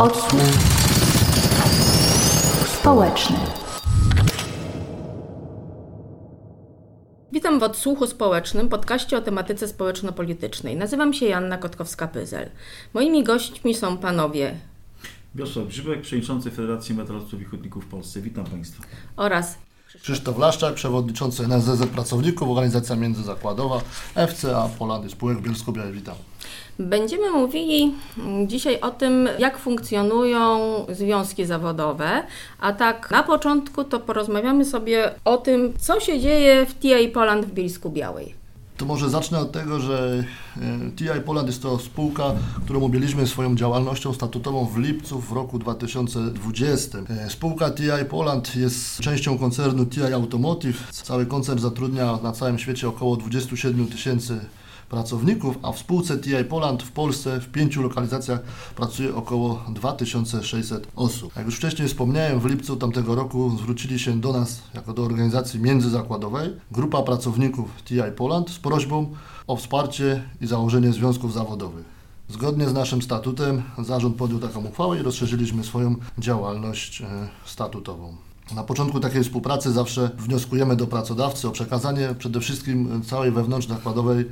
Odsłuch społeczny. Witam w odsłuchu społecznym, podcaście o tematyce społeczno-politycznej. Nazywam się Janna Kotkowska-Pyzel. Moimi gośćmi są panowie Wiosław Grzybek, przewodniczący Federacji Metalowców i Hutników w Polsce. Witam Państwa. oraz Krzysztof Laszczak, przewodniczący NSZZ Pracowników, organizacja międzyzakładowa FCA Polandy Spółek Bielsko-Białej. Witam. Będziemy mówili dzisiaj o tym, jak funkcjonują związki zawodowe, a tak na początku to porozmawiamy sobie o tym, co się dzieje w TI Poland w Bielsku Białej. To może zacznę od tego, że e, TI Poland jest to spółka, którą objęliśmy swoją działalnością statutową w lipcu w roku 2020. E, Spółka TI Poland jest częścią koncernu TI Automotive. Cały koncern zatrudnia na całym świecie około 27 tysięcy pracowników, a w spółce TI Poland w Polsce w pięciu lokalizacjach pracuje około 2600 osób. Jak już wcześniej wspomniałem, w lipcu tamtego roku zwrócili się do nas, jako do organizacji międzyzakładowej, grupa pracowników TI Poland z prośbą o wsparcie i założenie związków zawodowych. Zgodnie z naszym statutem zarząd podjął taką uchwałę i rozszerzyliśmy swoją działalność e, statutową. Na początku takiej współpracy zawsze wnioskujemy do pracodawcy o przekazanie przede wszystkim całej wewnątrznakładowej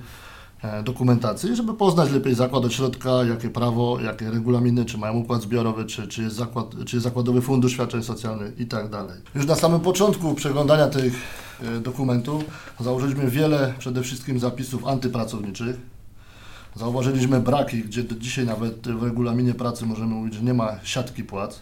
dokumentacji, żeby poznać lepiej zakład od środka, jakie prawo, jakie regulaminy, czy mają układ zbiorowy, czy, czy, jest, zakład, czy jest zakładowy fundusz świadczeń socjalnych i tak dalej. Już na samym początku przeglądania tych e, dokumentów założyliśmy wiele przede wszystkim zapisów antypracowniczych, Zauważyliśmy braki, gdzie do dzisiaj nawet w regulaminie pracy możemy mówić, że nie ma siatki płac,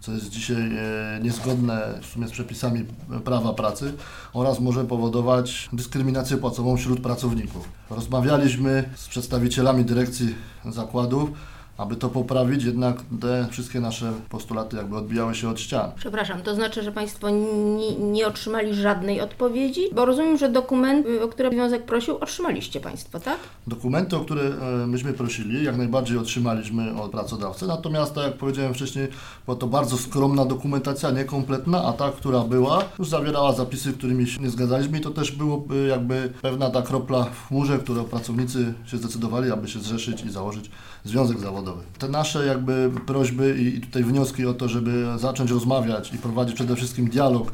co jest dzisiaj e, niezgodne w sumie z przepisami prawa pracy oraz może powodować dyskryminację płacową wśród pracowników. Rozmawialiśmy z przedstawicielami dyrekcji zakładów, aby to poprawić, jednak te wszystkie nasze postulaty jakby odbijały się od ścian. Przepraszam, to znaczy, że Państwo nie, nie otrzymali żadnej odpowiedzi? Bo rozumiem, że dokument, y, o który Związek prosił, otrzymaliście Państwo, tak? Dokumenty, o które e, myśmy prosili, jak najbardziej otrzymaliśmy od pracodawcy, natomiast tak jak powiedziałem wcześniej, była to bardzo skromna dokumentacja, niekompletna, a ta, która była, już zawierała zapisy, którymi się nie zgadzaliśmy i to też byłoby jakby pewna ta kropla w chmurze, którą pracownicy się zdecydowali, aby się zrzeszyć i założyć związek zawodowy. Te nasze jakby prośby i tutaj wnioski o to, żeby zacząć rozmawiać i prowadzić przede wszystkim dialog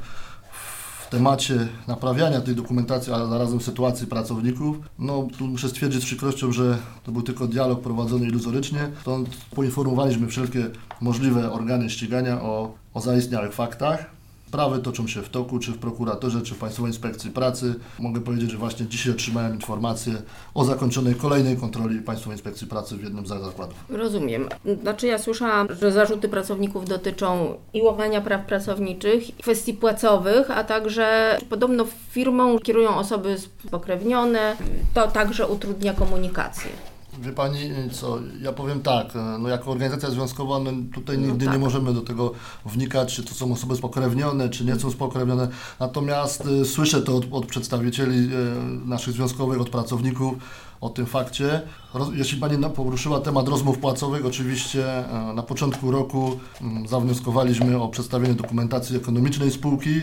w temacie naprawiania tej dokumentacji, a zarazem sytuacji pracowników. No, tu muszę stwierdzić z przykrością, że to był tylko dialog prowadzony iluzorycznie. Stąd poinformowaliśmy wszelkie możliwe organy ścigania o, o zaistniałych faktach. Sprawy toczą się w toku, czy w prokuraturze, czy w Państwowej Inspekcji Pracy. Mogę powiedzieć, że właśnie dzisiaj otrzymałem informację o zakończonej kolejnej kontroli Państwowej Inspekcji Pracy w jednym z zakładów. Rozumiem. Znaczy ja słyszałam, że zarzuty pracowników dotyczą i łamania praw pracowniczych, kwestii płacowych, a także podobno firmą kierują osoby spokrewnione. To także utrudnia komunikację. Wie Pani co, ja powiem tak, e, no jako organizacja związkowa no tutaj No nigdy tak. nie możemy do tego wnikać, czy to są osoby spokrewnione, czy nie są spokrewnione, natomiast y, słyszę to od, od przedstawicieli y, naszych związkowych, od pracowników o tym fakcie. Roz, jeśli Pani no, poruszyła temat rozmów płacowych, oczywiście y, na początku roku y, zawnioskowaliśmy o przedstawienie dokumentacji ekonomicznej spółki,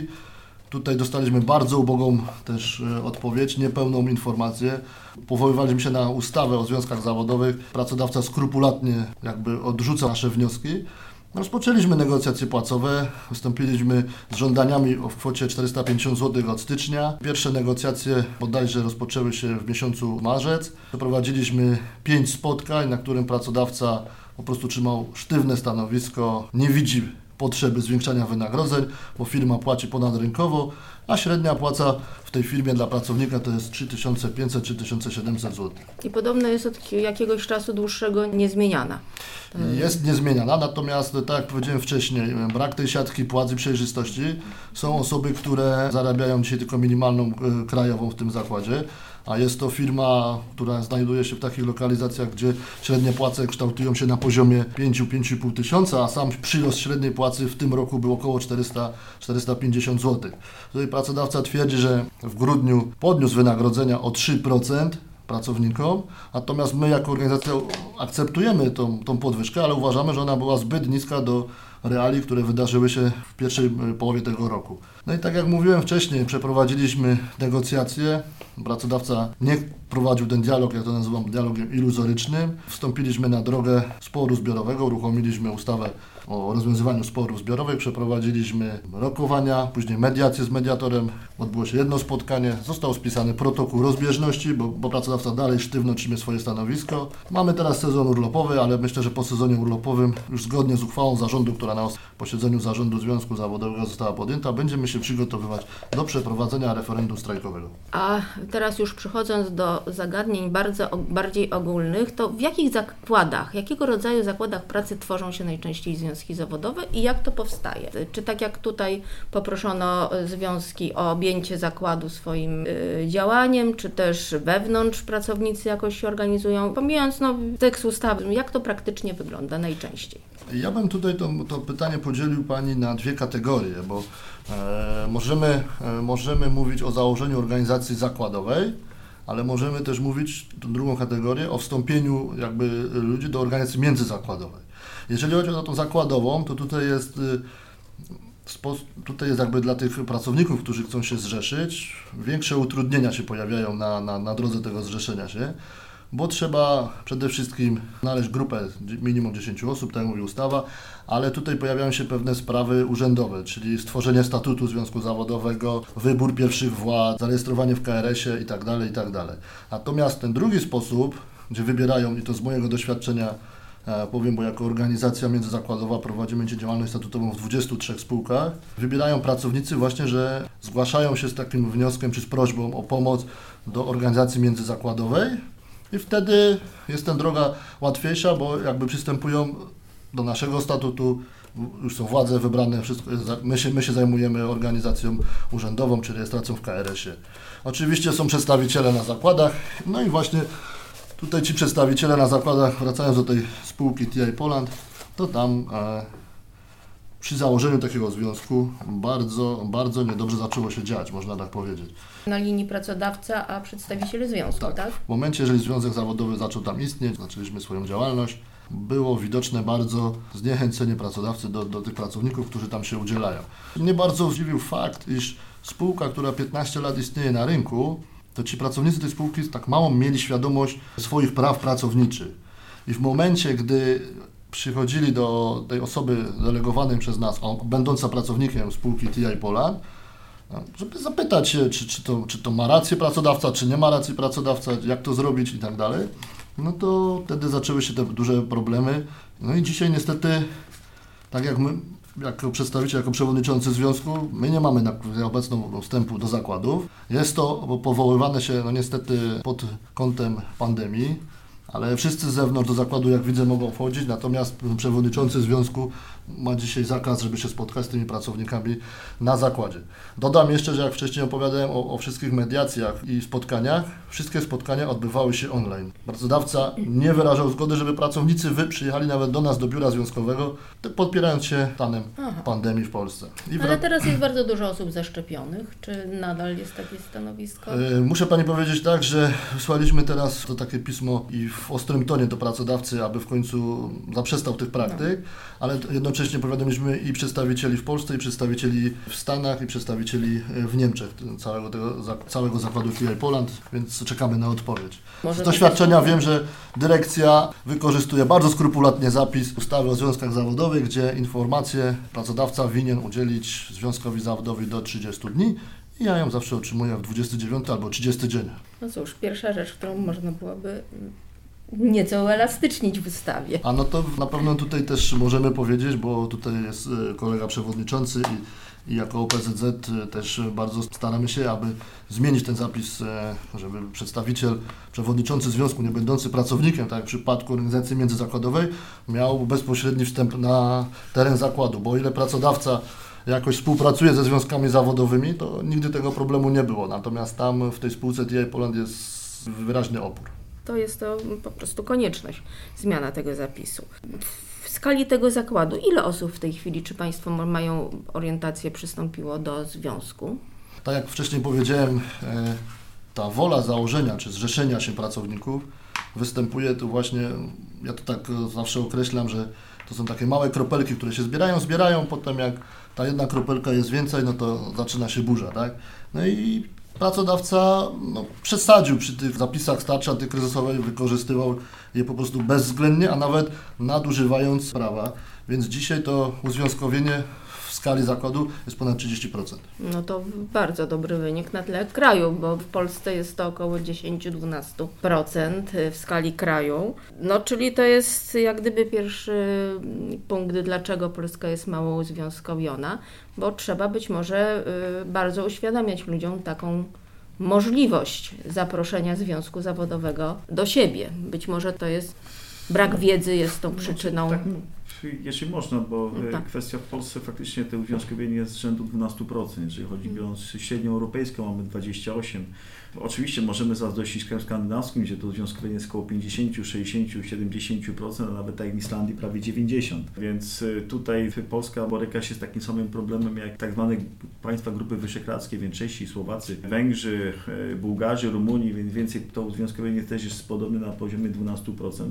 Tutaj dostaliśmy bardzo ubogą też e, odpowiedź, niepełną informację. Powoływaliśmy się na ustawę o związkach zawodowych. Pracodawca skrupulatnie jakby odrzuca nasze wnioski. Rozpoczęliśmy negocjacje płacowe, wystąpiliśmy z żądaniami o kwocie 450 zł od stycznia. Pierwsze negocjacje bodajże rozpoczęły się w miesiącu marzec. Przeprowadziliśmy pięć spotkań, na którym pracodawca po prostu trzymał sztywne stanowisko, nie widzi potrzeby zwiększania wynagrodzeń, bo firma płaci ponadrynkowo, a średnia płaca w tej firmie dla pracownika to jest 3500-3700 zł. I podobno jest od jakiegoś czasu dłuższego niezmieniana. Jest niezmieniana, natomiast tak jak powiedziałem wcześniej, brak tej siatki płac i przejrzystości. Są osoby, które zarabiają dzisiaj tylko minimalną e, krajową w tym zakładzie, a jest to firma, która znajduje się w takich lokalizacjach, gdzie średnie płace kształtują się na poziomie 5-5,5 tysiąca, a sam przyrost średniej płacy w tym roku był około 400-450 zł. Tutaj pracodawca twierdzi, że w grudniu podniósł wynagrodzenia o 3%, pracownikom, natomiast my jako organizacja akceptujemy tą, tą podwyżkę, ale uważamy, że ona była zbyt niska do reali, które wydarzyły się w pierwszej e, połowie tego roku. No i tak jak mówiłem wcześniej, przeprowadziliśmy negocjacje. Pracodawca nie prowadził ten dialog, ja to nazywam dialogiem iluzorycznym. Wstąpiliśmy na drogę sporu zbiorowego, uruchomiliśmy ustawę o rozwiązywaniu sporów zbiorowych, przeprowadziliśmy rokowania, później mediację z mediatorem, odbyło się jedno spotkanie, został spisany protokół rozbieżności, bo, bo pracodawca dalej sztywno trzymie swoje stanowisko. Mamy teraz sezon urlopowy, ale myślę, że po sezonie urlopowym, już zgodnie z uchwałą zarządu, która na posiedzeniu zarządu Związku Zawodowego została podjęta, będziemy się przygotowywać do przeprowadzenia referendum strajkowego. A teraz już przechodząc do zagadnień bardzo, bardziej ogólnych, to w jakich zakładach, jakiego rodzaju zakładach pracy tworzą się najczęściej związki zawodowe i jak to powstaje? Czy tak jak tutaj poproszono związki o objęcie zakładu swoim y, działaniem, czy też wewnątrz pracownicy jakoś się organizują? Pomijając no, tekst ustawy, jak to praktycznie wygląda najczęściej? Ja bym tutaj to, to pytanie podzielił Pani na dwie kategorie, bo e, możemy, e, możemy mówić o założeniu organizacji zakładowej, ale możemy też mówić, tą drugą kategorię, o wstąpieniu jakby ludzi do organizacji międzyzakładowej. Jeżeli chodzi o tą zakładową, to tutaj jest y, tutaj jest jakby dla tych pracowników, którzy chcą się zrzeszyć, większe utrudnienia się pojawiają na, na, na drodze tego zrzeszenia się bo trzeba przede wszystkim znaleźć grupę minimum 10 osób, tak mówi ustawa, ale tutaj pojawiają się pewne sprawy urzędowe, czyli stworzenie statutu związku zawodowego, wybór pierwszych władz, zarejestrowanie w KRS-ie itd., tak itd. Tak Natomiast ten drugi sposób, gdzie wybierają, i to z mojego doświadczenia powiem, bo jako organizacja międzyzakładowa prowadzimy działalność statutową w 23 spółkach, wybierają pracownicy właśnie, że zgłaszają się z takim wnioskiem czy z prośbą o pomoc do organizacji międzyzakładowej, i wtedy jest ta droga łatwiejsza, bo jakby przystępują do naszego statutu, już są władze wybrane, wszystko jest, my, się, my się zajmujemy organizacją urzędową, czy rejestracją w KRS-ie. Oczywiście są przedstawiciele na zakładach, no i właśnie tutaj ci przedstawiciele na zakładach, wracając do tej spółki TI Poland, to tam e, przy założeniu takiego związku bardzo, bardzo niedobrze zaczęło się dziać, można tak powiedzieć. Na linii pracodawca, a przedstawiciel związku, tak? tak? W momencie, jeżeli związek zawodowy zaczął tam istnieć, zaczęliśmy swoją działalność, było widoczne bardzo zniechęcenie pracodawcy do, do tych pracowników, którzy tam się udzielają. Mnie bardzo zdziwił fakt, iż spółka, która 15 lat istnieje na rynku, to ci pracownicy tej spółki tak mało mieli świadomość swoich praw pracowniczych. I w momencie, gdy przychodzili do tej osoby delegowanej przez nas, będąca pracownikiem spółki TI Poland, żeby zapytać się, czy, czy, to, czy to ma rację pracodawca, czy nie ma racji pracodawca, jak to zrobić i tak dalej, no to wtedy zaczęły się te duże problemy. No i dzisiaj niestety, tak jak my, jako przedstawiciel, jako przewodniczący związku, my nie mamy na obecną wstępu do zakładów. Jest to powoływane się, no niestety, pod kątem pandemii ale wszyscy z zewnątrz do zakładu, jak widzę, mogą wchodzić, natomiast przewodniczący związku ma dzisiaj zakaz, żeby się spotkać z tymi pracownikami na zakładzie. Dodam jeszcze, że jak wcześniej opowiadałem o, o wszystkich mediacjach i spotkaniach, wszystkie spotkania odbywały się online. Pracodawca nie wyrażał zgody, żeby pracownicy wy przyjechali nawet do nas, do biura związkowego, podpierając się stanem Aha. pandemii w Polsce. Ale teraz jest bardzo dużo osób zaszczepionych. Czy nadal jest takie stanowisko? E, muszę Pani powiedzieć tak, że wysłaliśmy teraz to takie pismo i w ostrym tonie do pracodawcy, aby w końcu zaprzestał tych praktyk, no. ale jednocześnie powiadomiliśmy i przedstawicieli w Polsce, i przedstawicieli w Stanach, i przedstawicieli w Niemczech całego, tego, całego zakładu TI Poland, więc czekamy na odpowiedź. Z doświadczenia wiem, że dyrekcja wykorzystuje bardzo skrupulatnie zapis ustawy o związkach zawodowych, gdzie informacje pracodawca winien udzielić związkowi zawodowi do 30 dni i ja ją zawsze otrzymuję w 29 albo 30 dzień. No cóż, pierwsza rzecz, którą można byłoby nieco uelastycznić w ustawie. A no to na pewno tutaj też możemy powiedzieć, bo tutaj jest e, kolega przewodniczący i, i jako OPZZ e, też bardzo staramy się, aby zmienić ten zapis, e, żeby przedstawiciel, przewodniczący związku, nie będący pracownikiem, tak jak w przypadku organizacji międzyzakładowej, miał bezpośredni wstęp na teren zakładu, bo o ile pracodawca jakoś współpracuje ze związkami zawodowymi, to nigdy tego problemu nie było. Natomiast tam w tej spółce TI Poland jest wyraźny opór to jest to po prostu konieczność, zmiana tego zapisu. W skali tego zakładu, ile osób w tej chwili, czy Państwo mają orientację, przystąpiło do związku? Tak jak wcześniej powiedziałem, e, ta wola założenia czy zrzeszenia się pracowników występuje, to właśnie, ja to tak zawsze określam, że to są takie małe kropelki, które się zbierają, zbierają, potem jak ta jedna kropelka jest więcej, no to zaczyna się burza, tak? No i pracodawca no, przesadził przy tych zapisach tarczy antykryzysowej, wykorzystywał je po prostu bezwzględnie, a nawet nadużywając prawa. Więc dzisiaj to uzwiązkowienie skali zakładu jest ponad 30%. No to bardzo dobry wynik na tle kraju, bo w Polsce jest to około 10-12% w skali kraju. No czyli to jest jak gdyby pierwszy punkt, dlaczego Polska jest mało uzwiązkowiona, bo trzeba być może y, bardzo uświadamiać ludziom taką możliwość zaproszenia związku zawodowego do siebie. Być może to jest brak wiedzy jest tą Znaczy, przyczyną. Jeśli można, bo No e, tak. kwestia w Polsce faktycznie te uwiązkowienie jest z rzędu 12%. Jeżeli chodzi Mhm. biorąc średnią europejską, mamy 28%. Oczywiście możemy zazdrościć krajem skandynawskim, gdzie to uwiązkowienie jest około 50, 60, 70%, a nawet tak w Islandii prawie 90%. Więc e, tutaj Polska boryka się z takim samym problemem jak tak zwane państwa grupy wyszehradzkie, więc Czesi, Słowacy, Węgrzy, e, Bułgarzy, Rumuni, więc więcej to uwiązkowienie też jest podobne na poziomie 12%.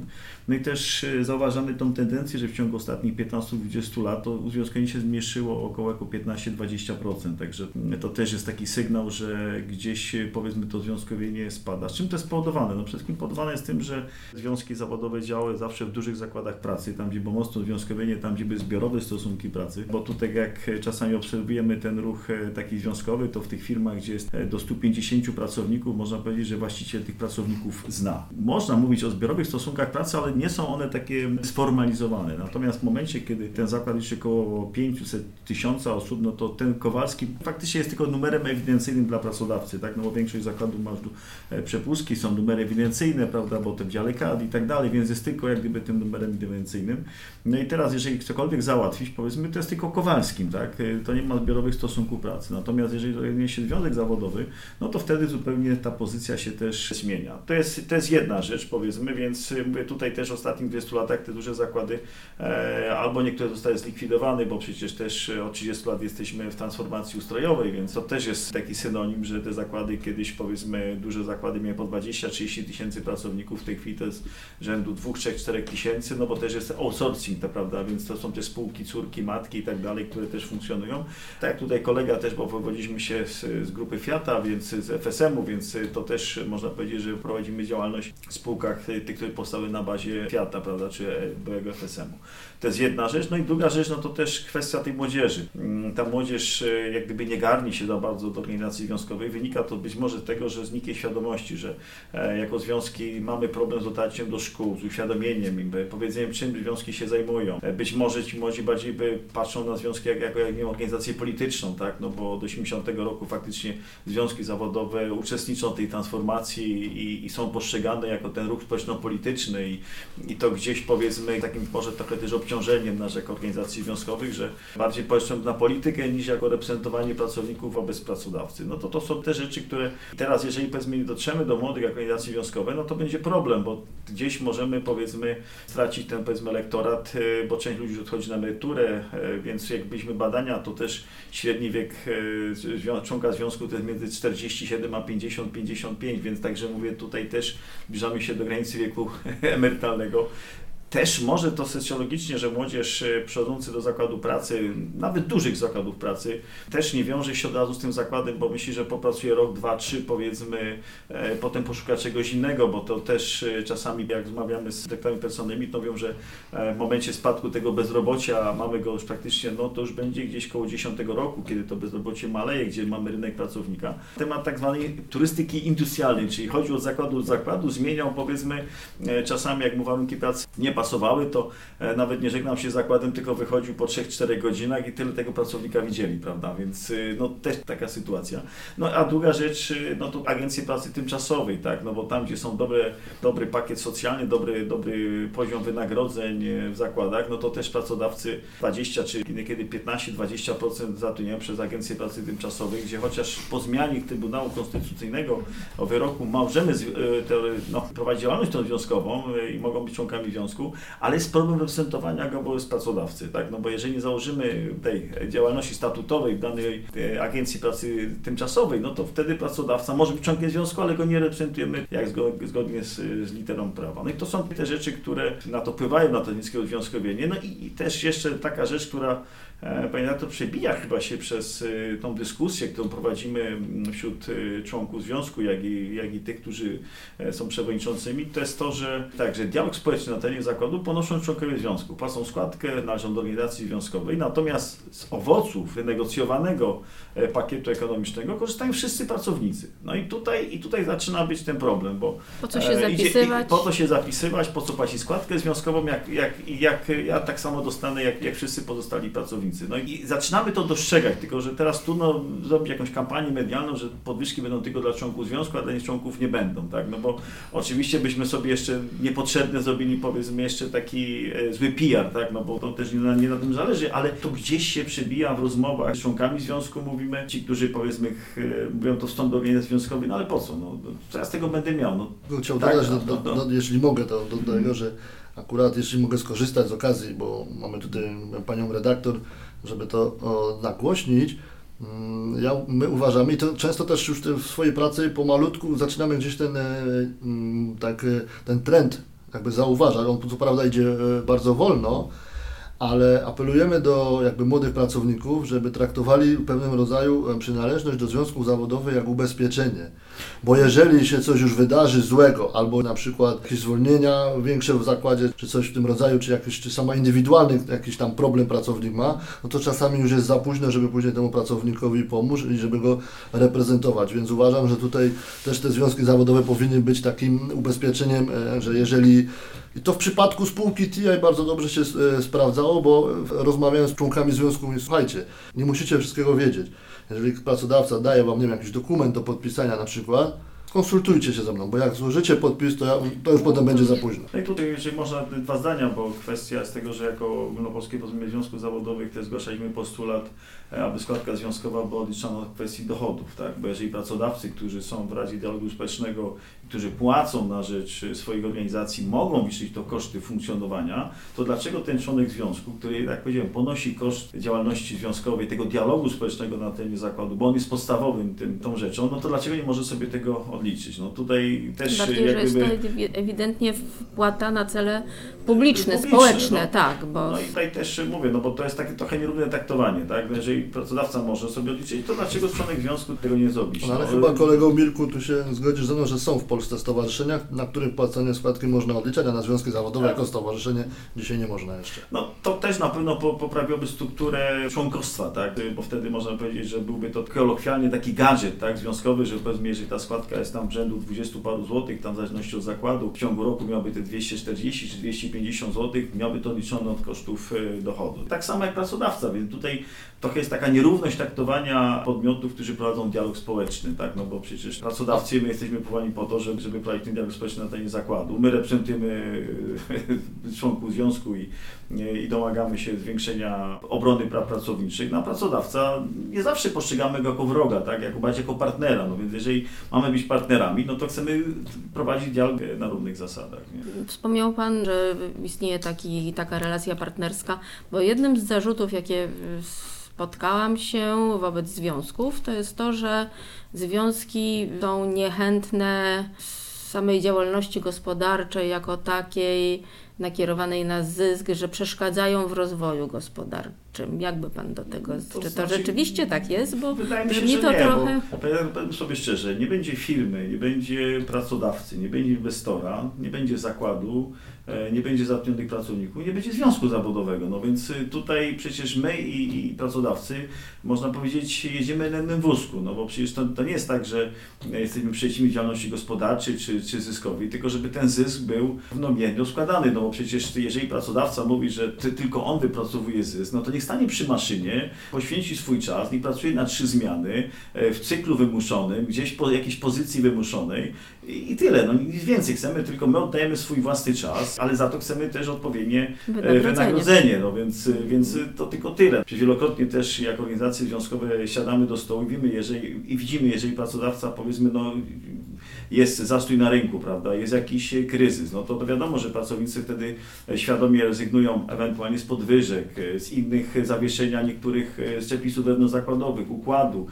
No i też e, zauważamy tą tendencję, że w ciągu ostatnich 15-20 lat to uzwiązkowienie się zmniejszyło około jako 15-20%, także to też jest taki sygnał, że gdzieś powiedzmy to związkowienie spada. Z czym to jest spowodowane? No przede wszystkim spowodowane jest tym, że związki zawodowe działały zawsze w dużych zakładach pracy, tam gdzie było mocno związkowienie, tam gdzie były zbiorowe stosunki pracy, bo tutaj jak czasami obserwujemy ten ruch e, taki związkowy, to w tych firmach, gdzie jest e, do 150 pracowników, można powiedzieć, że właściciel tych pracowników zna. Można mówić o zbiorowych stosunkach pracy, ale nie są one takie sformalizowane. Natomiast w momencie, kiedy ten zakład liczy około 500 tysiąca osób, no to ten Kowalski faktycznie jest tylko numerem ewidencyjnym dla pracodawcy, tak? No bo większość zakładów ma już e, przepustki, są numery ewidencyjne, prawda, bo te dziale kad i tak dalej, więc jest tylko jak gdyby tym numerem ewidencyjnym. No i teraz, jeżeli cokolwiek załatwić, powiedzmy, to jest tylko Kowalskim, tak? E, To nie ma zbiorowych stosunków pracy. Natomiast jeżeli rozwinie się związek zawodowy, no to wtedy zupełnie ta pozycja się też zmienia. To jest, to jest jedna rzecz, powiedzmy, więc e, mówię, tutaj też w ostatnich 20 latach te duże zakłady e, albo niektóre zostały zlikwidowane, bo przecież też od 30 lat jesteśmy w transformacji ustrojowej, więc to też jest taki synonim, że te zakłady kiedyś powiedzmy duże zakłady miały po 20-30 tysięcy pracowników, w tej chwili to jest rzędu 2, 3, 4 tysięcy, no bo też jest outsourcing, to prawda, więc to są te spółki, córki, matki i tak dalej, które też funkcjonują. Tak jak tutaj kolega też, bo wywodziliśmy się z, z grupy Fiata, więc z FSM-u, więc to też można powiedzieć, że prowadzimy działalność w spółkach tych, które powstały na bazie Fiata, prawda, czy byłego FSM-u. To jest jedna rzecz. No i druga rzecz, no to też kwestia tej młodzieży. Mm, Ta młodzież e, jak gdyby nie garni się za bardzo do organizacji związkowej. Wynika to być może z tego, że zniknie świadomości, że e, jako związki mamy problem z dotarciem do szkół, z uświadomieniem im, e, powiedzeniem czym związki się zajmują. Być może ci młodzi bardziej by patrzą na związki jak, jako jak, nie organizację polityczną, tak? No bo od 80 roku faktycznie związki zawodowe uczestniczą w tej transformacji i, i są postrzegane jako ten ruch społeczno-polityczny i, i to gdzieś powiedzmy takim może trochę też obciążeniem naszych organizacji związkowych, że bardziej patrzą na politykę niż jako reprezentowanie pracowników wobec pracodawcy. No to to są te rzeczy, które teraz jeżeli powiedzmy dotrzemy do młodych organizacji związkowych, no to będzie problem, bo gdzieś możemy powiedzmy stracić ten powiedzmy elektorat, e, bo część ludzi odchodzi na emeryturę, e, więc jak byliśmy badania, to też średni wiek e, członka związku to jest między 47 a 50, 55, więc także mówię tutaj też zbliżamy się do granicy wieku emerytalnego. Też może to socjologicznie, że młodzież e, przychodzący do zakładu pracy, nawet dużych zakładów pracy, też nie wiąże się od razu z tym zakładem, bo myśli, że popracuje rok, dwa, trzy powiedzmy, e, potem poszuka czegoś innego, bo to też e, czasami jak rozmawiamy z dyrektorami personalnymi, to mówią, że e, w momencie spadku tego bezrobocia, mamy go już praktycznie, no to już będzie gdzieś koło 10 roku, kiedy to bezrobocie maleje, gdzie mamy rynek pracownika. Temat tak zwanej turystyki industrialnej, czyli chodzi od zakładu do zakładu, zmieniał powiedzmy e, czasami jak mu warunki pracy nie pasowały, to e, nawet nie żegnał się z zakładem, tylko wychodził po 3-4 godzinach i tyle tego pracownika widzieli, prawda? Więc y, no też taka sytuacja. No a druga rzecz, y, no to agencje pracy tymczasowej, tak? No bo tam, gdzie są dobre, dobry pakiet socjalny, dobry, dobry poziom wynagrodzeń e, w zakładach, no to też pracodawcy 20 czy niekiedy 15-20% zatrudniają przez agencje pracy tymczasowej, gdzie chociaż po zmianie Trybunału Konstytucyjnego o wyroku możemy e, no, prowadzić działalność tą związkową i mogą być członkami związku, ale jest problem reprezentowania go wobec pracodawcy, tak? No bo jeżeli nie założymy tej działalności statutowej w danej e, agencji pracy tymczasowej, no to wtedy pracodawca może być członkiem związku, ale go nie reprezentujemy jak zgodnie z, z literą prawa. No i to są te rzeczy, które na to wpływają, na to niskie uzwiązkowienie. No i, i też jeszcze taka rzecz, która E, panie to przebija chyba się przez e, tą dyskusję, którą prowadzimy wśród e, członków związku, jak i, jak i tych, którzy są przewodniczącymi, to jest to, że tak, że dialog społeczny na terenie zakładu ponoszą członkowie związku, płacą składkę, należą do organizacji związkowej, natomiast z owoców wynegocjowanego pakietu ekonomicznego korzystają wszyscy pracownicy. No i tutaj, i tutaj zaczyna być ten problem, bo po co się zapisywać? po co się zapisywać, po co płacić składkę związkową, jak, jak, jak ja tak samo dostanę, jak, jak wszyscy pozostali pracownicy. No i zaczynamy to dostrzegać, tylko że teraz trudno zrobić jakąś kampanię medialną, że podwyżki będą tylko dla członków związku, a dla nieczłonków nie będą, tak? No bo oczywiście byśmy sobie jeszcze niepotrzebnie zrobili, powiedzmy, jeszcze taki e, zły PR, tak? No bo to też nie na, nie na tym zależy, ale to gdzieś się przebija w rozmowach z członkami związku, mówimy, ci, którzy powiedzmy e, mówią to wstąd do związkowej, no ale po co? No, co ja z tego będę miał? No, Chciałbym tak, dodać, no, do, do, do, jeśli mogę, to do tego, że akurat jeśli mogę skorzystać z okazji, bo mamy tutaj panią redaktor, żeby to nagłośnić, mm, ja, my uważamy i to często też już w swojej pracy pomalutku zaczynamy gdzieś ten, e, mm, tak, e, ten trend jakby zauważać. On co prawda idzie e, bardzo wolno, ale apelujemy do jakby młodych pracowników, żeby traktowali pewnego rodzaju przynależność do związków zawodowych jak ubezpieczenie. Bo jeżeli się coś już wydarzy złego, albo na przykład jakieś zwolnienia większe w zakładzie, czy coś w tym rodzaju, czy jakiś, czy sama indywidualny jakiś tam problem pracownik ma, no to czasami już jest za późno, żeby później temu pracownikowi pomóc i żeby go reprezentować. Więc uważam, że tutaj też te związki zawodowe powinny być takim ubezpieczeniem, e, że jeżeli i to w przypadku spółki TI bardzo dobrze się e, sprawdzało, bo rozmawiając z członkami związku, mówię, słuchajcie, nie musicie wszystkiego wiedzieć. Jeżeli pracodawca daje Wam, nie wiem, jakiś dokument do podpisania na przykład, konsultujcie się ze mną, bo jak złożycie podpis, to, ja, to już potem będzie za późno. No i tutaj, jeżeli można, dwa zdania, bo kwestia z tego, że jako Ogólnopolskie Porozumienie Związków Zawodowych też zgłaszaliśmy postulat, e, aby składka związkowa była odliczana od kwestii dochodów, tak? Bo jeżeli pracodawcy, którzy są w Radzie Dialogu Społecznego, którzy płacą na rzecz swoich organizacji, mogą liczyć to koszty funkcjonowania, to dlaczego ten członek związku, który, jak powiedziałem, ponosi koszt działalności związkowej, tego dialogu społecznego na terenie zakładu, bo on jest podstawowym tym, tą rzeczą, no to dlaczego nie może sobie tego odliczyć? No tutaj też Bardziej, jak że jest to ewidentnie wpłata na cele publiczne, publiczne społeczne, no. tak. Bo... No i tutaj też mówię, no bo to jest takie trochę nierówne traktowanie, tak? Jeżeli pracodawca może sobie odliczyć, to dlaczego członek związku tego nie zrobić? No, ale no, chyba kolego Mirku, tu się zgodzisz ze mną, że są w Polsce Polsce stowarzyszenia, na których płacenie składki można odliczać, a na związki zawodowe tak. jako stowarzyszenie dzisiaj nie można jeszcze. No to też na pewno poprawiłoby strukturę członkostwa, tak? Bo wtedy można powiedzieć, że byłby to kolokwialnie taki gadżet, tak? Związkowy, że powiedzmy, jeżeli ta składka jest tam w rzędu 20 paru złotych, tam w zależności od zakładu, w ciągu roku miałby te 240 czy 250 złotych, miałby to liczone od kosztów e, dochodu. Tak samo jak pracodawca, więc tutaj trochę jest taka nierówność traktowania podmiotów, którzy prowadzą dialog społeczny, tak? No bo przecież pracodawcy, my jesteśmy powołani po to, żeby żeby prowadzić ten dialog społeczny na terenie zakładu. My reprezentujemy e, członków związku i, i domagamy się zwiększenia obrony praw pracowniczych. No a pracodawca nie zawsze postrzegamy go jako wroga, tak? jako bardziej jako partnera. No więc jeżeli mamy być partnerami, no to chcemy prowadzić dialog na równych zasadach. Nie? Wspomniał Pan, że istnieje taki, taka relacja partnerska, bo jednym z zarzutów, jakie spotkałam się wobec związków, to jest to, że związki są niechętne samej działalności gospodarczej jako takiej nakierowanej na zysk, że przeszkadzają w rozwoju gospodarczym. Jakby Pan do tego, to czy to znaczy, rzeczywiście tak jest? Bo wydaje mi się, że to nie, trochę... powiem sobie szczerze, nie będzie firmy, nie będzie pracodawcy, nie będzie inwestora, nie będzie zakładu, E, nie będzie zatrudnionych pracowników, nie będzie związku zawodowego. No więc y, tutaj przecież my i, i pracodawcy, można powiedzieć, jedziemy na jednym wózku, no bo przecież to, to nie jest tak, że jesteśmy przeciwni działalności gospodarczej czy, czy zyskowej, tylko żeby ten zysk był równomiernie składany, no bo przecież jeżeli pracodawca mówi, że ty, tylko on wypracowuje zysk, no to niech stanie przy maszynie, poświęci swój czas, niech pracuje na trzy zmiany, e, w cyklu wymuszonym, gdzieś po jakiejś pozycji wymuszonej i, tyle, no nic więcej, chcemy tylko, my oddajemy swój własny czas, ale za to chcemy też odpowiednie wynagrodzenie. wynagrodzenie. No więc, więc to tylko tyle. Wielokrotnie też jako organizacje związkowe siadamy do stołu i wiemy, jeżeli, i widzimy, jeżeli pracodawca powiedzmy, no jest zastój na rynku, prawda, jest jakiś kryzys, no to, to wiadomo, że pracownicy wtedy świadomie rezygnują ewentualnie z podwyżek, z innych zawieszenia niektórych z przepisów wewnątrzzakładowych, układu,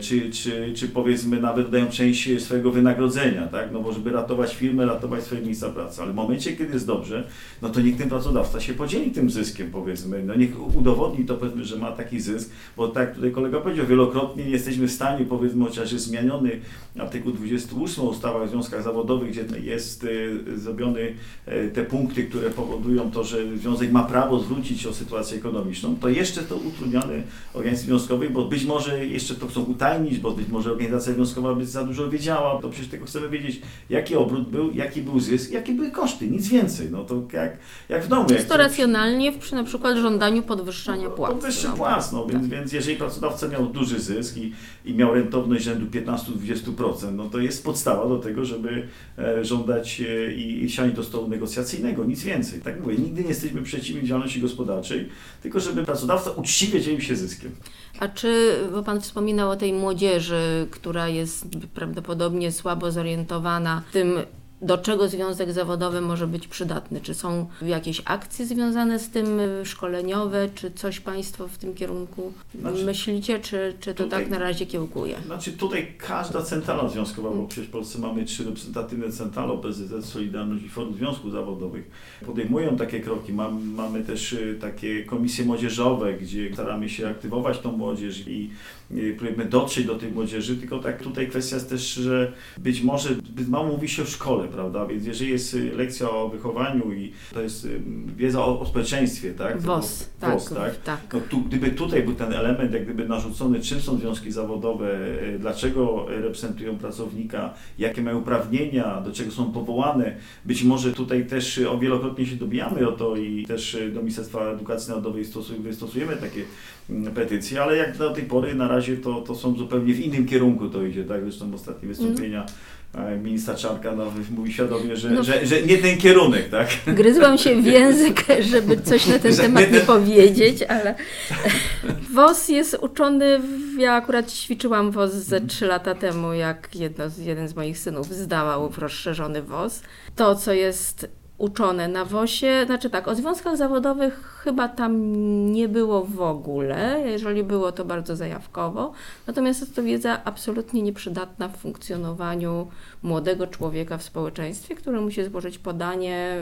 czy, czy, czy powiedzmy nawet dają część swojego wynagrodzenia, tak? no bo żeby ratować firmę, ratować swoje miejsca pracy. Ale w momencie, kiedy jest dobrze, no to niech ten pracodawca się podzieli tym zyskiem, powiedzmy. No niech udowodni to, powiedzmy, że ma taki zysk, bo tak tutaj kolega powiedział, wielokrotnie nie jesteśmy w stanie, powiedzmy, chociaż jest zmieniony artykuł 28 ustawy o związkach zawodowych, gdzie jest y, zrobiony y, te punkty, które powodują to, że związek ma prawo zwrócić się o sytuację ekonomiczną, to jeszcze to utrudniane organizacji związkowej, bo być może jeszcze to chcą utajnić, bo być może organizacja związkowa by za dużo wiedziała, to przecież tylko chcemy wiedzieć, jaki obrót był, jaki był zysk, jakie były koszty, nic więcej. No to jak, jak w domu. Jest to racjonalnie przy na przykład żądaniu podwyższania płac. Podwyższy no. płac, no, więc, tak. więc jeżeli pracodawca miał duży zysk i, i miał rentowność rzędu 15-20%, no to jest podstawa do tego, żeby e, żądać e, i, i siąść do stołu negocjacyjnego, nic więcej. Tak mówię, nigdy nie jesteśmy przeciwni działalności gospodarczej, tylko żeby pracodawca uczciwie dzielił się zyskiem. A czy, bo Pan wspominał o tej młodzieży, która jest prawdopodobnie słabo zorientowana tym, do czego związek zawodowy może być przydatny? Czy są jakieś akcje związane z tym, y, szkoleniowe, czy coś Państwo w tym kierunku znaczy, myślicie, czy, czy to tutaj, tak na razie kiełkuje? Znaczy tutaj każda centrala związkowa, bo przecież w Polsce mamy trzy reprezentatywne centrale, OPZZ, Solidarność i Forum Związków Zawodowych, podejmują takie kroki. Mam, mamy też y, takie komisje młodzieżowe, gdzie staramy się aktywować tą młodzież i próbujemy dotrzeć do tej młodzieży, tylko tak tutaj kwestia jest też, że być może zbyt mało mówi się o szkole, prawda? Więc jeżeli jest y, lekcja o wychowaniu i to jest y, wiedza o, o społeczeństwie, tak? WOS, tak, WOS, tak? tak. No, tu, gdyby tutaj był ten element jak gdyby narzucony, czym są związki zawodowe, y, dlaczego reprezentują pracownika, jakie mają uprawnienia, do czego są powołane, być może tutaj też o wielokrotnie się dobijamy o to i też do Ministerstwa Edukacji Narodowej stosujemy, stosujemy takie mm, petycje, ale jak do tej pory na razie to, to są zupełnie w innym kierunku to idzie, tak? Zresztą ostatnie wystąpienia mm ministra Czarka no, mówi świadomie, że, no, że, że nie ten kierunek, tak? Gryzłam się w język, żeby coś na ten temat nie, nie powiedzieć, ale WOS jest uczony, ja akurat ćwiczyłam WOS ze trzy lata temu, jak jedno, jeden z moich synów zdawał rozszerzony WOS. To, co jest uczone na WOSie, znaczy tak, o związkach zawodowych chyba tam nie było w ogóle, jeżeli było to bardzo zajawkowo, natomiast jest to wiedza absolutnie nieprzydatna w funkcjonowaniu młodego człowieka w społeczeństwie, który musi złożyć podanie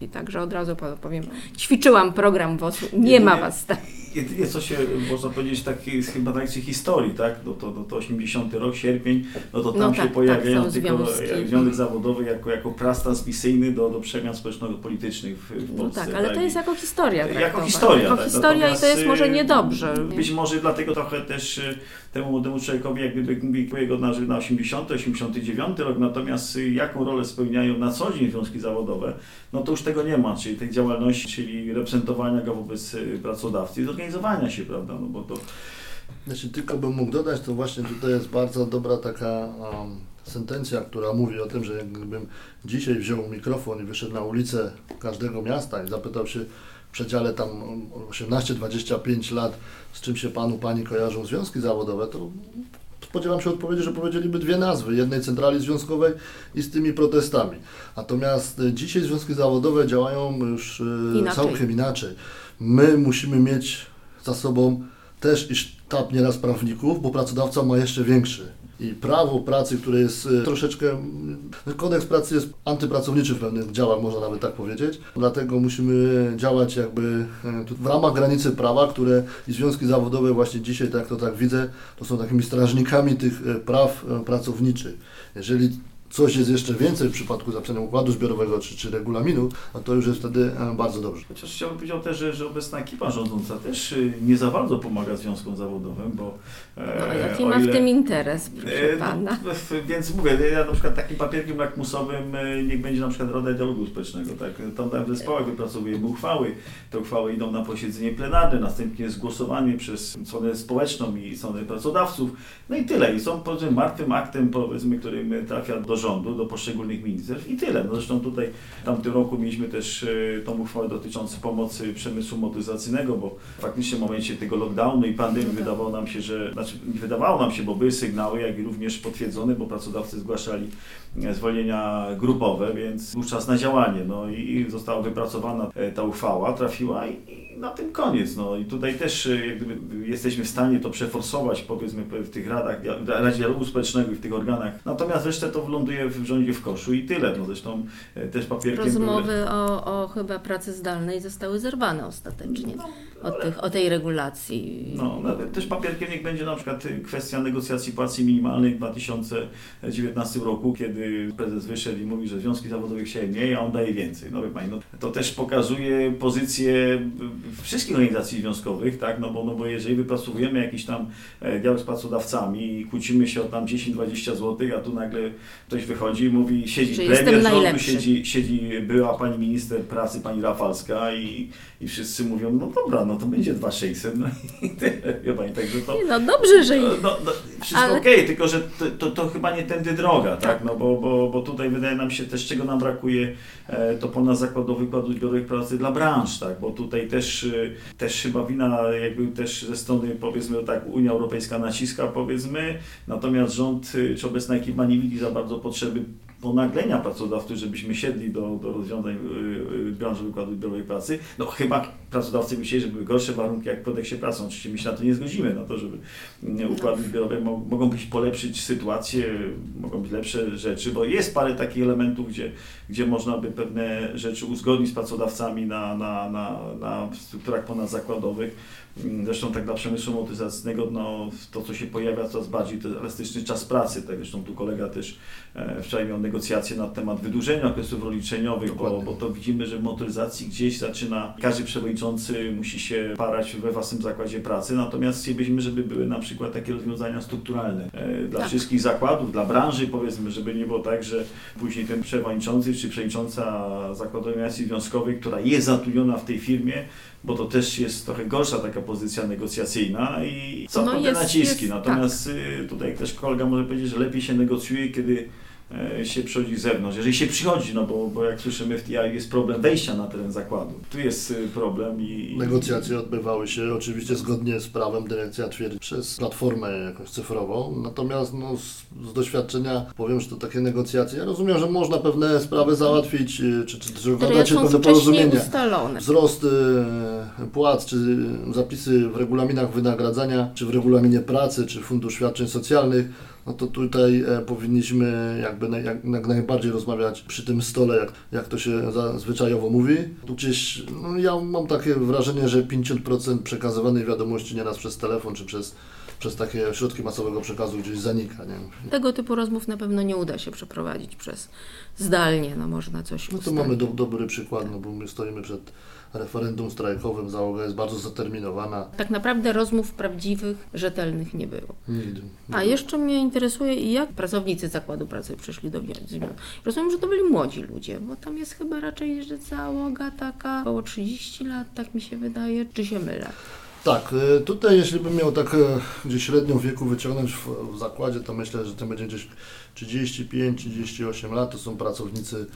yy, i także od razu powiem, ćwiczyłam program WOS-u, nie ma Was tak. Jedynie co się, można powiedzieć, taki chyba na historii, tak, no to, no to 80 rok, sierpień, no to tam no się tak, pojawiają tak, tylko związek zawodowy jako, jako prastransmisyjny do, do przemian społeczno-politycznych w, w Polsce. No tak, ale tak? to jest jako historia Jako historia. Jako tak. historia i to jest może y, niedobrze. Być może dlatego trochę też y, temu młodemu człowiekowi jak gdyby mówię go na, na 80, 89 rok, natomiast y, jaką rolę spełniają na co dzień związki zawodowe, no to już tego nie ma, czyli tej działalności, czyli reprezentowania go wobec pracodawcy i zorganizowania się, prawda, no bo to... Jeśli tylko bym mógł dodać, to właśnie tutaj jest bardzo dobra taka um, sentencja, która mówi o tym, że jakbym dzisiaj wziął mikrofon i wyszedł na ulicę każdego miasta i zapytał się w przedziale tam 18-25 lat, z czym się Panu, Pani kojarzą związki zawodowe, to spodziewam się odpowiedzi, że powiedzieliby dwie nazwy, jednej centrali związkowej i z tymi protestami. Natomiast e, dzisiaj związki zawodowe działają już e, inaczej. całkiem inaczej. My musimy mieć za sobą też i sztab nieraz prawników, bo pracodawca ma jeszcze większy i prawo pracy, które jest e, troszeczkę, kodeks pracy jest antypracowniczy w pewnych działach, można nawet tak powiedzieć. Dlatego musimy działać jakby e, w ramach granicy prawa, które i związki zawodowe właśnie dzisiaj, tak to tak widzę, to są takimi strażnikami tych e, praw pracowniczych. Jeżeli coś jest jeszcze więcej w przypadku zapisania układu zbiorowego czy, czy regulaminu, no to już jest wtedy e, bardzo dobrze. Chociaż chciałbym powiedzieć też, że, że obecna ekipa rządząca też y, nie za bardzo pomaga związkom zawodowym, bo... E, no, jaki ma ile, w tym interes, proszę e, no, Pana? No, więc mówię, ja na przykład takim papierkiem lakmusowym e, niech będzie na przykład Rada Dialogu Społecznego, tak? Tam w zespołach wypracowujemy uchwały, te uchwały idą na posiedzenie plenarne, następnie jest głosowanie przez stronę społeczną i stronę pracodawców, no i tyle. I są powiedzmy martwym aktem, powiedzmy, którym trafia do rządu, do poszczególnych ministerstw i tyle. No zresztą tutaj w tamtym roku mieliśmy też e, tą uchwałę dotyczącą pomocy przemysłu motoryzacyjnego, bo faktycznie w momencie tego lockdownu i pandemii No tak. wydawało nam się, że, znaczy nie wydawało nam się, bo były sygnały, jak i również potwierdzone, bo pracodawcy zgłaszali e, zwolnienia grupowe, więc był czas na działanie. No i została wypracowana e, ta uchwała, trafiła i na tym koniec. No i tutaj też jak gdyby jesteśmy w stanie to przeforsować, powiedzmy, w tych radach, w Radzie Dialogu Społecznego i w tych organach. Natomiast resztę to ląduje w rządzie w koszu i tyle. No zresztą e, też papierkiem były- Rozmowy o, o chyba pracy zdalnej zostały zerwane ostatecznie od, tych, o tej regulacji. No, nawet też papierkiem niech będzie na przykład y, kwestia negocjacji płacy minimalnej w 2019 roku, kiedy prezes wyszedł i mówi, że związki zawodowe chciały mniej, a on daje więcej. No wie pani, no, to też pokazuje pozycję y, wszystkich organizacji związkowych, tak, no bo, no bo jeżeli wypracowujemy jakiś tam e, dialog z pracodawcami i kłócimy się o tam 10-20 zł, a tu nagle ktoś wychodzi i mówi, siedzi premier rządu, siedzi, siedzi była pani minister pracy, pani Rafalska i, i wszyscy mówią, no dobra, no to będzie 2600, no i tyle, wie pani, także to... No dobrze, że no, no, wszystko Ale- okej, tylko że to, to, to chyba nie tędy droga, tak? No bo, bo, bo tutaj wydaje nam się też, czego nam brakuje, e, to ponadzakładowy wykładu zbiorowych pracy dla branż, tak? Bo tutaj też, e, też chyba wina jakby też ze strony, powiedzmy tak, Unia Europejska naciska, powiedzmy, natomiast rząd e, czy obecna ekipa nie widzi za bardzo potrzeby ponaglenia pracodawców, żebyśmy siedli do, do rozwiązań y, y, branży wykładu zbiorowej pracy. No chyba pracodawcy myśleli, że były gorsze warunki jak w kodeksie pracy. Oczywiście my się na to nie zgodzimy, na to, żeby y, układy zbiorowe mo mogą być polepszyć sytuację, mogą być lepsze rzeczy, bo jest parę takich elementów, gdzie, gdzie można by pewne rzeczy uzgodnić z pracodawcami na, na, na, na strukturach ponadzakładowych. Mm, Zresztą tak dla przemysłu motoryzacyjnego, no, to co się pojawia coraz bardziej, to elastyczny czas pracy. Tak, zresztą tu kolega też e, wczoraj miał negocjacje na temat wydłużenia okresów rozliczeniowych, bo, bo to widzimy, że w motoryzacji gdzieś zaczyna, każdy przewodniczący musi się parać we własnym zakładzie pracy, natomiast chcielibyśmy, żeby były na przykład takie rozwiązania strukturalne e, dla Tak. wszystkich zakładów, dla branży powiedzmy, żeby nie było tak, że później ten przewodniczący przewodnicząca zakładu organizacji związkowej, która jest zatrudniona w tej firmie, bo to też jest trochę gorsza taka pozycja negocjacyjna i są No jest- naciski. jest, Natomiast y, tutaj też kolega może powiedzieć, że lepiej się negocjuje, kiedy się przychodzi z zewnątrz. Jeżeli się przychodzi, no bo, bo jak słyszymy w TI jest problem wejścia na teren zakładu. Tu jest y, problem i... Negocjacje odbywały się oczywiście zgodnie z prawem, dyrekcja twierdzi, przez platformę jakąś cyfrową. Natomiast no, z, z doświadczenia powiem, że to takie negocjacje. Ja rozumiem, że można pewne sprawy załatwić, y, czy, czy, czy dogadać się pewne wcześniej porozumienia. ustalone. Wzrost y, płac, czy zapisy w regulaminach wynagradzania, czy w regulaminie pracy, czy fundusz świadczeń socjalnych, no to tutaj e, powinniśmy jakby jak, jak najbardziej rozmawiać przy tym stole, jak, jak to się za, zwyczajowo mówi. Tu gdzieś, no ja mam takie wrażenie, że 50% przekazywanej wiadomości nieraz przez telefon, czy przez, przez takie środki masowego przekazu gdzieś zanika. Nie? Tego typu rozmów na pewno nie uda się przeprowadzić przez zdalnie, no można coś No to ustalić. mamy do, dobry przykład, no bo my stoimy przed referendum strajkowym, załoga jest bardzo zaterminowana. Tak naprawdę rozmów prawdziwych, rzetelnych nie było. Nigdy. A jeszcze mnie interesuje, jak pracownicy zakładu pracy przyszli do zmian. Rozumiem, że to byli młodzi ludzie, bo tam jest chyba raczej że załoga taka około 30 lat, tak mi się wydaje, czy się mylę? Tak, y, tutaj jeśli bym miał tak e, gdzieś średnią wieku wyciągnąć w, w zakładzie, to myślę, że to będzie gdzieś 35-38 lat. To są pracownicy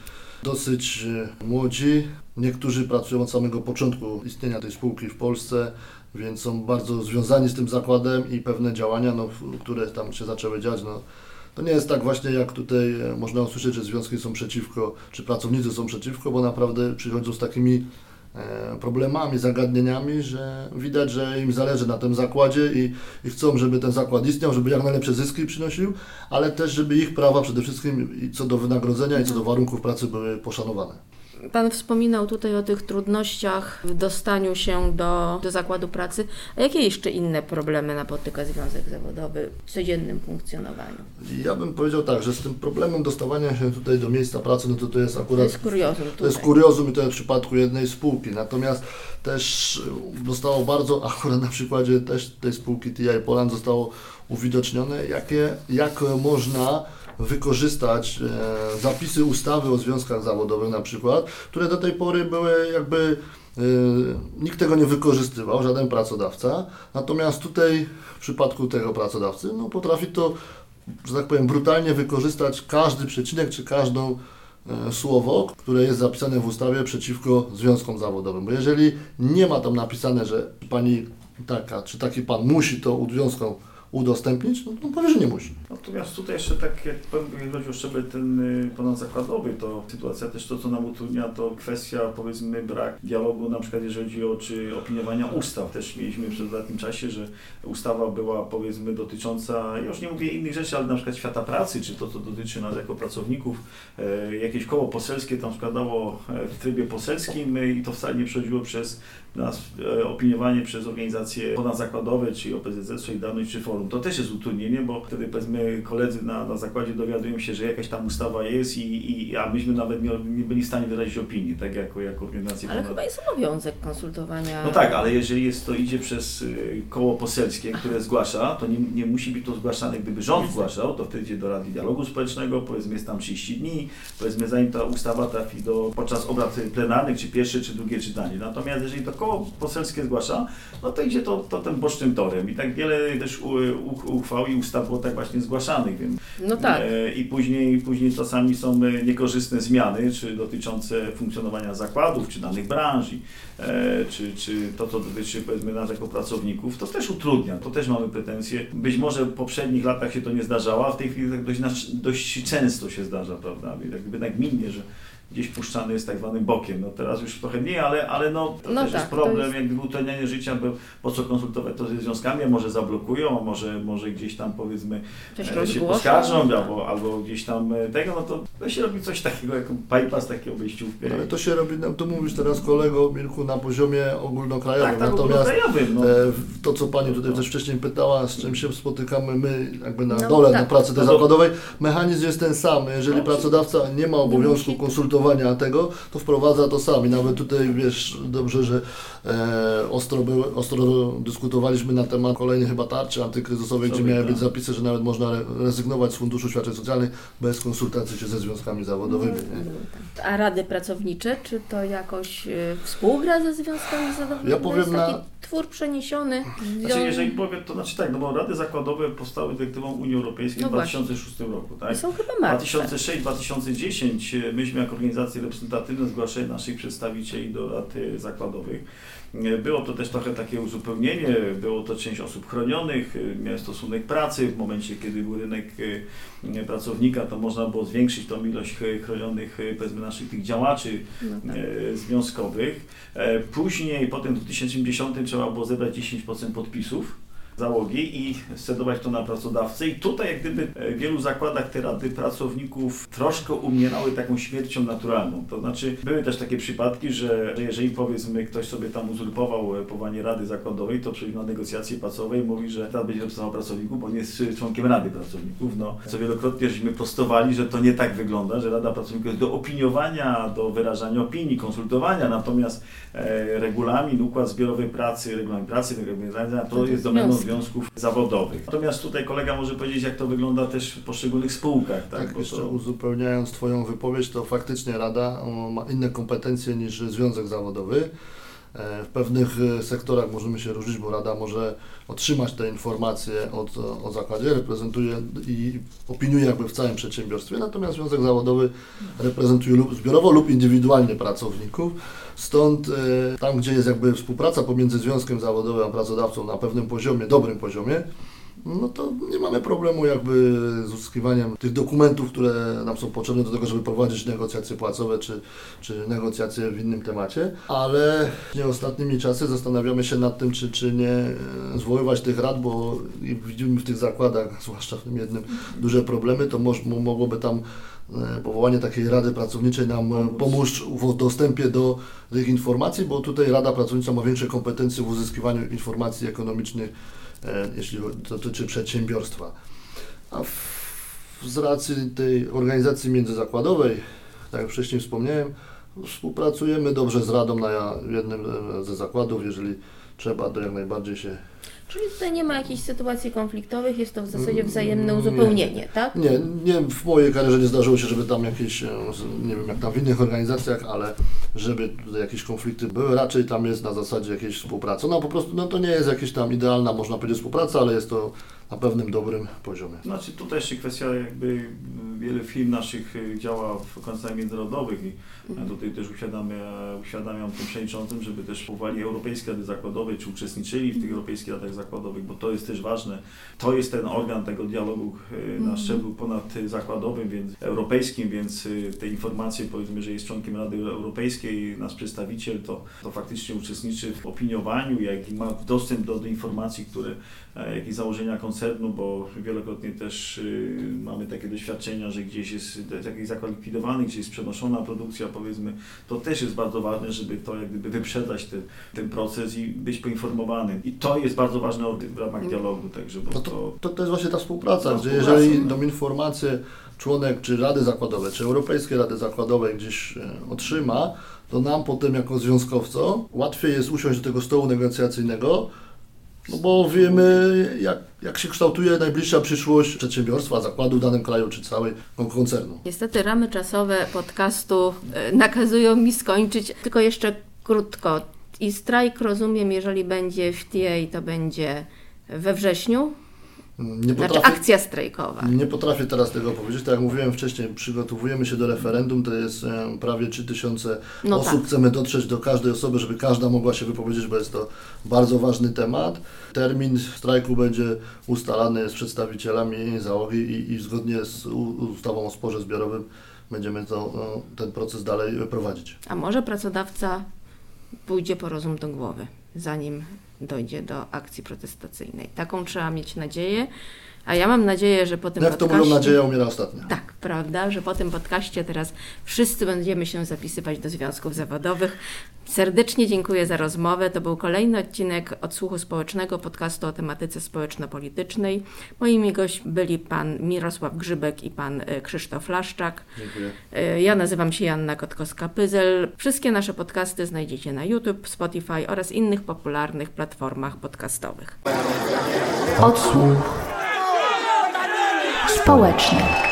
dosyć e, młodzi. Niektórzy pracują od samego początku istnienia tej spółki w Polsce, więc są bardzo związani z tym zakładem i pewne działania, no, które tam się zaczęły dziać, no, to nie jest tak właśnie, jak tutaj e, można usłyszeć, że związki są przeciwko, czy pracownicy są przeciwko, bo naprawdę przychodzą z takimi problemami, zagadnieniami, że widać, że im zależy na tym zakładzie i, i chcą, żeby ten zakład istniał, żeby jak najlepsze zyski przynosił, ale też, żeby ich prawa przede wszystkim i co do wynagrodzenia i co do warunków pracy były poszanowane. Pan wspominał tutaj o tych trudnościach w dostaniu się do, do zakładu pracy. A jakie jeszcze inne problemy napotyka Związek Zawodowy w codziennym funkcjonowaniu? Ja bym powiedział tak, że z tym problemem dostawania się tutaj do miejsca pracy, no to to jest To akurat jest kuriozum tutaj. To jest kuriozum i to jest w przypadku jednej spółki. Natomiast też y, zostało bardzo, akurat na przykładzie też tej spółki TI Poland zostało uwidocznione, jakie, jak można wykorzystać e, zapisy ustawy o związkach zawodowych na przykład, które do tej pory były jakby e, nikt tego nie wykorzystywał, żaden pracodawca. Natomiast tutaj w przypadku tego pracodawcy no, potrafi to że tak powiem, brutalnie wykorzystać każdy przecinek czy każdą e, słowo, które jest zapisane w ustawie przeciwko związkom zawodowym. Bo jeżeli nie ma tam napisane, że pani taka czy taki pan musi to związkom udostępnić, no to powie, że nie musi. Natomiast tutaj jeszcze tak, jak chodzi o szczebel ten y, ponadzakładowy, to sytuacja też to, co nam utrudnia, to kwestia powiedzmy brak dialogu, na przykład jeżeli chodzi o czy opiniowania ustaw. Też mieliśmy w ostatnim czasie, że ustawa była powiedzmy dotycząca, ja już nie mówię innych rzeczy, ale na przykład świata pracy, czy to, co dotyczy nas jako pracowników, e, jakieś koło poselskie tam składało e, w trybie poselskim e, i to wcale nie przechodziło przez nas opiniowanie przez organizacje ponadzakładowe, czyli OPZZ, Solidarność czy Forum. To też jest utrudnienie, bo wtedy powiedzmy koledzy na, na zakładzie dowiadują się, że jakaś tam ustawa jest i, i a myśmy nawet nie, nie byli w stanie wyrazić opinii, tak jako, jako organizacja. Ale chyba jest obowiązek konsultowania. No tak, ale jeżeli jest to idzie przez y, koło poselskie, które zgłasza, to nie, nie musi być to zgłaszane, gdyby rząd zgłaszał, to wtedy idzie do Rady Dialogu Społecznego, powiedzmy jest tam 30 dni, powiedzmy zanim ta ustawa trafi do, podczas obrad plenarnych, czy pierwsze, czy drugie czytanie. Natomiast jeżeli to koło poselskie zgłasza, no to idzie to, to tym bocznym torem. I tak wiele też uchwał i ustaw było tak właśnie zgłaszanych, więc No tak. E, I później, później czasami są e, niekorzystne zmiany, czy dotyczące funkcjonowania zakładów, czy danych branży, e, czy, czy to, co dotyczy powiedzmy nas jako pracowników, to też utrudnia, to też mamy pretensje. Być może w poprzednich latach się to nie zdarzało, a w tej chwili tak dość, dość często się zdarza, prawda? Jakby nagminnie, że gdzieś puszczany jest tak zwanym bokiem. No teraz już trochę nie, ale, ale no, to No też tak, jest problem, jest- jakby utrudnianie życia, bo po co konsultować to ze związkami, a może zablokują, a może, może gdzieś tam powiedzmy Coś e, się rozgłoszą. poskarżą, albo, albo gdzieś tam e, tego, no to, to się robi coś takiego, jak bypass, takie obejściówkę. Ale to się robi, no, to mówisz teraz kolego Mirku na poziomie ogólnokrajowym, tak, tak, natomiast ogólnokrajowym, no. e, to co Pani tutaj też wcześniej pytała, z czym się spotykamy my jakby na No, dole, tak. na pracy tej No to- zakładowej, mechanizm jest ten sam, jeżeli No, pracodawca nie ma obowiązku musi. Konsultowania tego, to wprowadza to sam i nawet tutaj wiesz dobrze, że e, ostro, były, ostro dyskutowaliśmy na temat kolejnej chyba tarczy antykryzysowej, gdzie miały tak. być zapisy, że nawet można re- rezygnować z Funduszu Świadczeń Socjalnych bez konsultacji się ze związkami zawodowymi. Nie? A rady pracownicze, czy to jakoś y, współgra ze związkami zawodowymi? Ja powiem na- twór przeniesiony. Znaczy, jeżeli powiem, to znaczy tak, no bo rady zakładowe powstały dyrektywą Unii Europejskiej No w właśnie. 2006 roku, tak? I są chyba martwe. 2006-2010 myśmy jako organizacje reprezentatywne zgłaszali naszych przedstawicieli do rad e, zakładowych. E, Było to też trochę takie uzupełnienie, było to część osób chronionych, e, miał stosunek pracy. W momencie, kiedy był rynek e, pracownika, to można było zwiększyć tą ilość chronionych, powiedzmy, naszych tych działaczy No tak. związkowych. Później, potem w 2010 trzeba było zebrać 10% podpisów załogi i scedować to na pracodawcę. I tutaj jak gdyby e, w wielu zakładach te rady pracowników troszkę umierały taką śmiercią naturalną. To znaczy były też takie przypadki, że że jeżeli powiedzmy ktoś sobie tam uzurpował e, powołanie rady zakładowej, to przyjdzie na negocjacje płacowe i mówi, że teraz będzie reprezentował pracowników, bo nie jest członkiem rady pracowników. No, co wielokrotnie żeśmy prostowali, że to nie tak wygląda, że rada pracowników jest do opiniowania, do wyrażania opinii, konsultowania, natomiast e, regulamin, układ zbiorowy pracy, regulamin pracy, regulamin to jest domeną. Związków zawodowych. Natomiast tutaj kolega może powiedzieć, jak to wygląda też w poszczególnych spółkach. Tak, Tak, jeszcze to, uzupełniając Twoją wypowiedź, to faktycznie Rada ma inne kompetencje niż Związek Zawodowy. E, W pewnych e, sektorach możemy się różnić, bo Rada może otrzymać te informacje od, o zakładzie, reprezentuje i opiniuje jakby w całym przedsiębiorstwie, natomiast Związek Zawodowy reprezentuje lub zbiorowo lub indywidualnie pracowników. Stąd e, tam, gdzie jest jakby współpraca pomiędzy Związkiem Zawodowym a pracodawcą na pewnym poziomie, dobrym poziomie, no to nie mamy problemu jakby z uzyskiwaniem tych dokumentów, które nam są potrzebne do tego, żeby prowadzić negocjacje płacowe czy, czy negocjacje w innym temacie, ale nie ostatnimi czasy zastanawiamy się nad tym, czy, czy nie e, zwoływać tych rad, bo widzimy w tych zakładach, zwłaszcza w tym jednym, duże problemy, to moż, mo- mogłoby tam powołanie takiej rady pracowniczej nam e, pomóc w dostępie do tych informacji, bo tutaj Rada Pracownicza ma większe kompetencje w uzyskiwaniu informacji ekonomicznych e, jeśli dotyczy przedsiębiorstwa. A w, z racji tej organizacji międzyzakładowej, tak jak wcześniej wspomniałem, współpracujemy dobrze z Radą na jednym e, ze zakładów, jeżeli trzeba, to jak najbardziej się... Czyli tutaj nie ma jakichś sytuacji konfliktowych, jest to w zasadzie Mm, wzajemne nie. uzupełnienie, tak? Nie, nie w mojej karierze nie zdarzyło się, żeby tam jakieś, e, nie wiem jak tam w innych organizacjach, ale żeby tutaj jakieś konflikty były. Raczej tam jest na zasadzie jakiejś współpracy. No po prostu no, to nie jest jakaś tam idealna, można powiedzieć, współpraca, ale jest to na pewnym dobrym poziomie. Znaczy tutaj jeszcze kwestia jakby wiele firm naszych y, działa w koncernach międzynarodowych i mhm. tutaj też uświadamiam, uświadamiam tym przewodniczącym, żeby też wpływali Europejskie Rady Zakładowe, czy uczestniczyli w tych mhm. Europejskich Radach Zakładowych, bo to jest też ważne. To jest ten organ tego dialogu y, na mhm. szczeblu ponadzakładowym, więc europejskim, więc y, te informacje powiedzmy, że jest członkiem Rady Europejskiej, nasz przedstawiciel, to, to faktycznie uczestniczy w opiniowaniu, jak i ma dostęp do, do informacji, które, e, jak i założenia koncernu, bo wielokrotnie też mamy takie doświadczenia, że gdzieś jest jakiś zakład likwidowany, gdzieś jest przenoszona produkcja, powiedzmy, to też jest bardzo ważne, żeby to jak gdyby wyprzedzać ten, ten proces i być poinformowanym. I to jest bardzo ważne w ramach mm. dialogu, także bo no to, to, to, to jest właśnie ta współpraca, ta współpraca. jeżeli tą informację członek czy Rady Zakładowej, czy Europejskiej Rady Zakładowej gdzieś e, otrzyma, to nam potem jako związkowcom łatwiej jest usiąść do tego stołu negocjacyjnego, no bo wiemy, jak, jak się kształtuje najbliższa przyszłość przedsiębiorstwa, zakładu w danym kraju czy całej koncernu. Niestety ramy czasowe podcastu e, nakazują mi skończyć, tylko jeszcze krótko. I strajk rozumiem, jeżeli będzie w TA, to będzie we wrześniu, nie potrafię, znaczy akcja strajkowa. Nie potrafię teraz tego powiedzieć. Tak jak mówiłem wcześniej, przygotowujemy się do referendum. To jest prawie 3000 no osób. Tak. Chcemy dotrzeć do każdej osoby, żeby każda mogła się wypowiedzieć, bo jest to bardzo ważny temat. Termin strajku będzie ustalany z przedstawicielami załogi i, i zgodnie z ustawą o sporze zbiorowym będziemy to, no, ten proces dalej prowadzić. A może pracodawca pójdzie po rozum do głowy, zanim dojdzie do akcji protestacyjnej. Taką trzeba mieć nadzieję. A ja mam nadzieję, że po tym Jak podcaście... to mówią, nadzieja umiera ostatnia. Tak, prawda, że po tym podcaście teraz wszyscy będziemy się zapisywać do związków zawodowych. Serdecznie dziękuję za rozmowę. To był kolejny odcinek Odsłuchu Społecznego, podcastu o tematyce społeczno-politycznej. Moimi gośćmi byli pan Mirosław Grzybek i pan e, Krzysztof Laszczak. Dziękuję. E, ja nazywam się Janna Kotkowska-Pyzel. Wszystkie nasze podcasty znajdziecie na YouTube, Spotify oraz innych popularnych platformach podcastowych. Odsłuch społeczny.